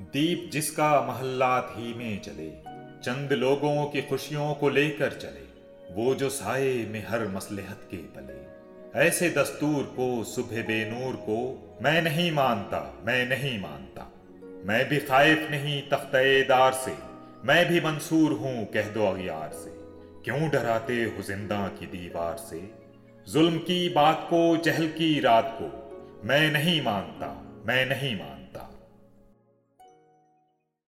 दीप जिसका महल्ला ही में जले चंद लोगों की खुशियों को लेकर चले, वो जो साए में हर मसलहत के पले। ऐसे दस्तूर को, सुबह बेनूर को, मैं नहीं मानता, मैं नहीं मानता। मैं भी खाइफ नहीं तख्तेदार से, मैं भी मंसूर हूँ कह दो अगियार से। क्यों डराते हो ज़िंदा की दीवार से? जुल्म की बात को, जहल की रात को, मैं नहीं मानता, मैं नहीं मानता।